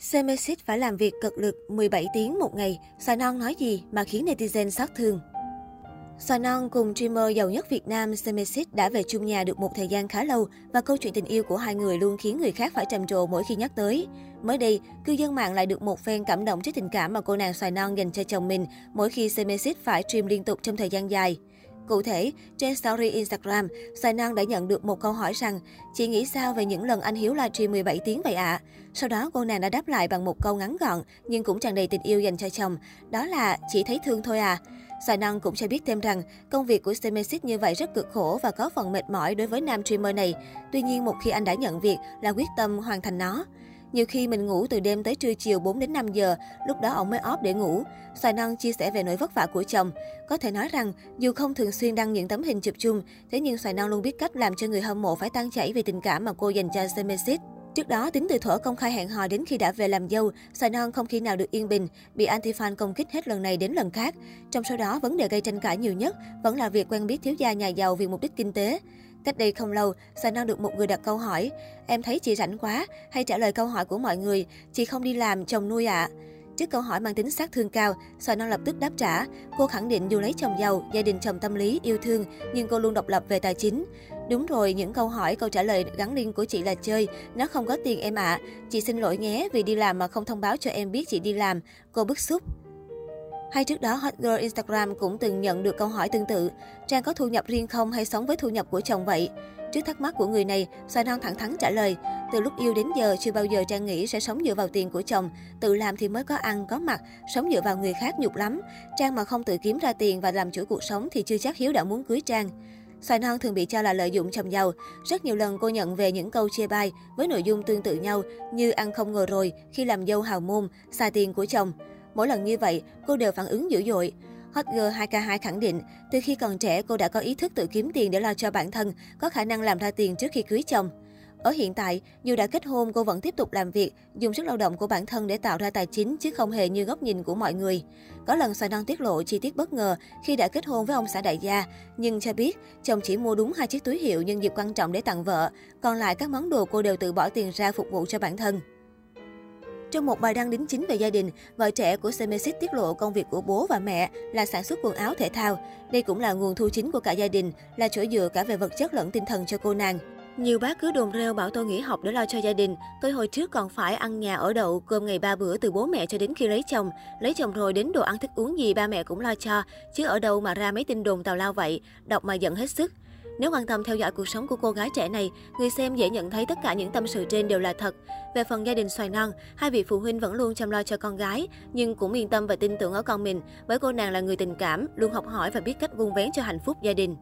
Semesis phải làm việc cực lực 17 tiếng một ngày, Xoài Non nói gì mà khiến netizen xót thương. Xoài Non cùng streamer giàu nhất Việt Nam Semesis đã về chung nhà được một thời gian khá lâu và câu chuyện tình yêu của hai người luôn khiến người khác phải trầm trồ mỗi khi nhắc tới. Mới đây, cư dân mạng lại được một phen cảm động trước tình cảm mà cô nàng Xoài Non dành cho chồng mình mỗi khi Semesis phải stream liên tục trong thời gian dài. Cụ thể, trên story Instagram, Xoài Năng đã nhận được một câu hỏi rằng Chị nghĩ sao về những lần anh Hiếu livestream 17 tiếng vậy ạ? À? Sau đó cô nàng đã đáp lại bằng một câu ngắn gọn nhưng cũng tràn đầy tình yêu dành cho chồng. Đó là chỉ thấy thương thôi à. Xoài Năng cũng cho biết thêm rằng công việc của Semesis như vậy rất cực khổ và có phần mệt mỏi đối với nam streamer này. Tuy nhiên một khi anh đã nhận việc là quyết tâm hoàn thành nó. Nhiều khi mình ngủ từ đêm tới trưa chiều 4 đến 5 giờ, lúc đó ông mới óp để ngủ. Xoài non chia sẻ về nỗi vất vả của chồng. Có thể nói rằng, dù không thường xuyên đăng những tấm hình chụp chung, thế nhưng Xoài non luôn biết cách làm cho người hâm mộ phải tan chảy vì tình cảm mà cô dành cho Semesis. Trước đó, tính từ thuở công khai hẹn hò đến khi đã về làm dâu, Xoài Non không khi nào được yên bình, bị anti-fan công kích hết lần này đến lần khác. Trong số đó, vấn đề gây tranh cãi nhiều nhất vẫn là việc quen biết thiếu gia nhà giàu vì mục đích kinh tế. Cách đây không lâu, Sài Năng được một người đặt câu hỏi, em thấy chị rảnh quá, hay trả lời câu hỏi của mọi người, chị không đi làm, chồng nuôi ạ. À? Trước câu hỏi mang tính sát thương cao, Xoài Non lập tức đáp trả. Cô khẳng định dù lấy chồng giàu, gia đình chồng tâm lý, yêu thương, nhưng cô luôn độc lập về tài chính. Đúng rồi, những câu hỏi, câu trả lời gắn liên của chị là chơi. Nó không có tiền em ạ. À. Chị xin lỗi nhé vì đi làm mà không thông báo cho em biết chị đi làm. Cô bức xúc. Hay trước đó, Hot Girl Instagram cũng từng nhận được câu hỏi tương tự. Trang có thu nhập riêng không hay sống với thu nhập của chồng vậy? Trước thắc mắc của người này, Xoài Non thẳng thắn trả lời, từ lúc yêu đến giờ chưa bao giờ Trang nghĩ sẽ sống dựa vào tiền của chồng, tự làm thì mới có ăn, có mặc, sống dựa vào người khác nhục lắm. Trang mà không tự kiếm ra tiền và làm chủ cuộc sống thì chưa chắc Hiếu đã muốn cưới Trang. Xoài non thường bị cho là lợi dụng chồng giàu. Rất nhiều lần cô nhận về những câu chia bai với nội dung tương tự nhau như ăn không ngờ rồi khi làm dâu hào môn, xài tiền của chồng. Mỗi lần như vậy, cô đều phản ứng dữ dội. Hot Girl 2K2 khẳng định, từ khi còn trẻ cô đã có ý thức tự kiếm tiền để lo cho bản thân, có khả năng làm ra tiền trước khi cưới chồng. Ở hiện tại, dù đã kết hôn, cô vẫn tiếp tục làm việc, dùng sức lao động của bản thân để tạo ra tài chính chứ không hề như góc nhìn của mọi người. Có lần Xoài Non tiết lộ chi tiết bất ngờ khi đã kết hôn với ông xã đại gia, nhưng cho biết chồng chỉ mua đúng hai chiếc túi hiệu nhân dịp quan trọng để tặng vợ, còn lại các món đồ cô đều tự bỏ tiền ra phục vụ cho bản thân. Trong một bài đăng đính chính về gia đình, vợ trẻ của Semesis tiết lộ công việc của bố và mẹ là sản xuất quần áo thể thao. Đây cũng là nguồn thu chính của cả gia đình, là chỗ dựa cả về vật chất lẫn tinh thần cho cô nàng. Nhiều bác cứ đồn rêu bảo tôi nghỉ học để lo cho gia đình. Tôi hồi trước còn phải ăn nhà ở đậu, cơm ngày ba bữa từ bố mẹ cho đến khi lấy chồng. Lấy chồng rồi đến đồ ăn thức uống gì ba mẹ cũng lo cho. Chứ ở đâu mà ra mấy tin đồn tào lao vậy, đọc mà giận hết sức. Nếu quan tâm theo dõi cuộc sống của cô gái trẻ này, người xem dễ nhận thấy tất cả những tâm sự trên đều là thật. Về phần gia đình xoài non, hai vị phụ huynh vẫn luôn chăm lo cho con gái, nhưng cũng yên tâm và tin tưởng ở con mình, bởi cô nàng là người tình cảm, luôn học hỏi và biết cách vun vén cho hạnh phúc gia đình.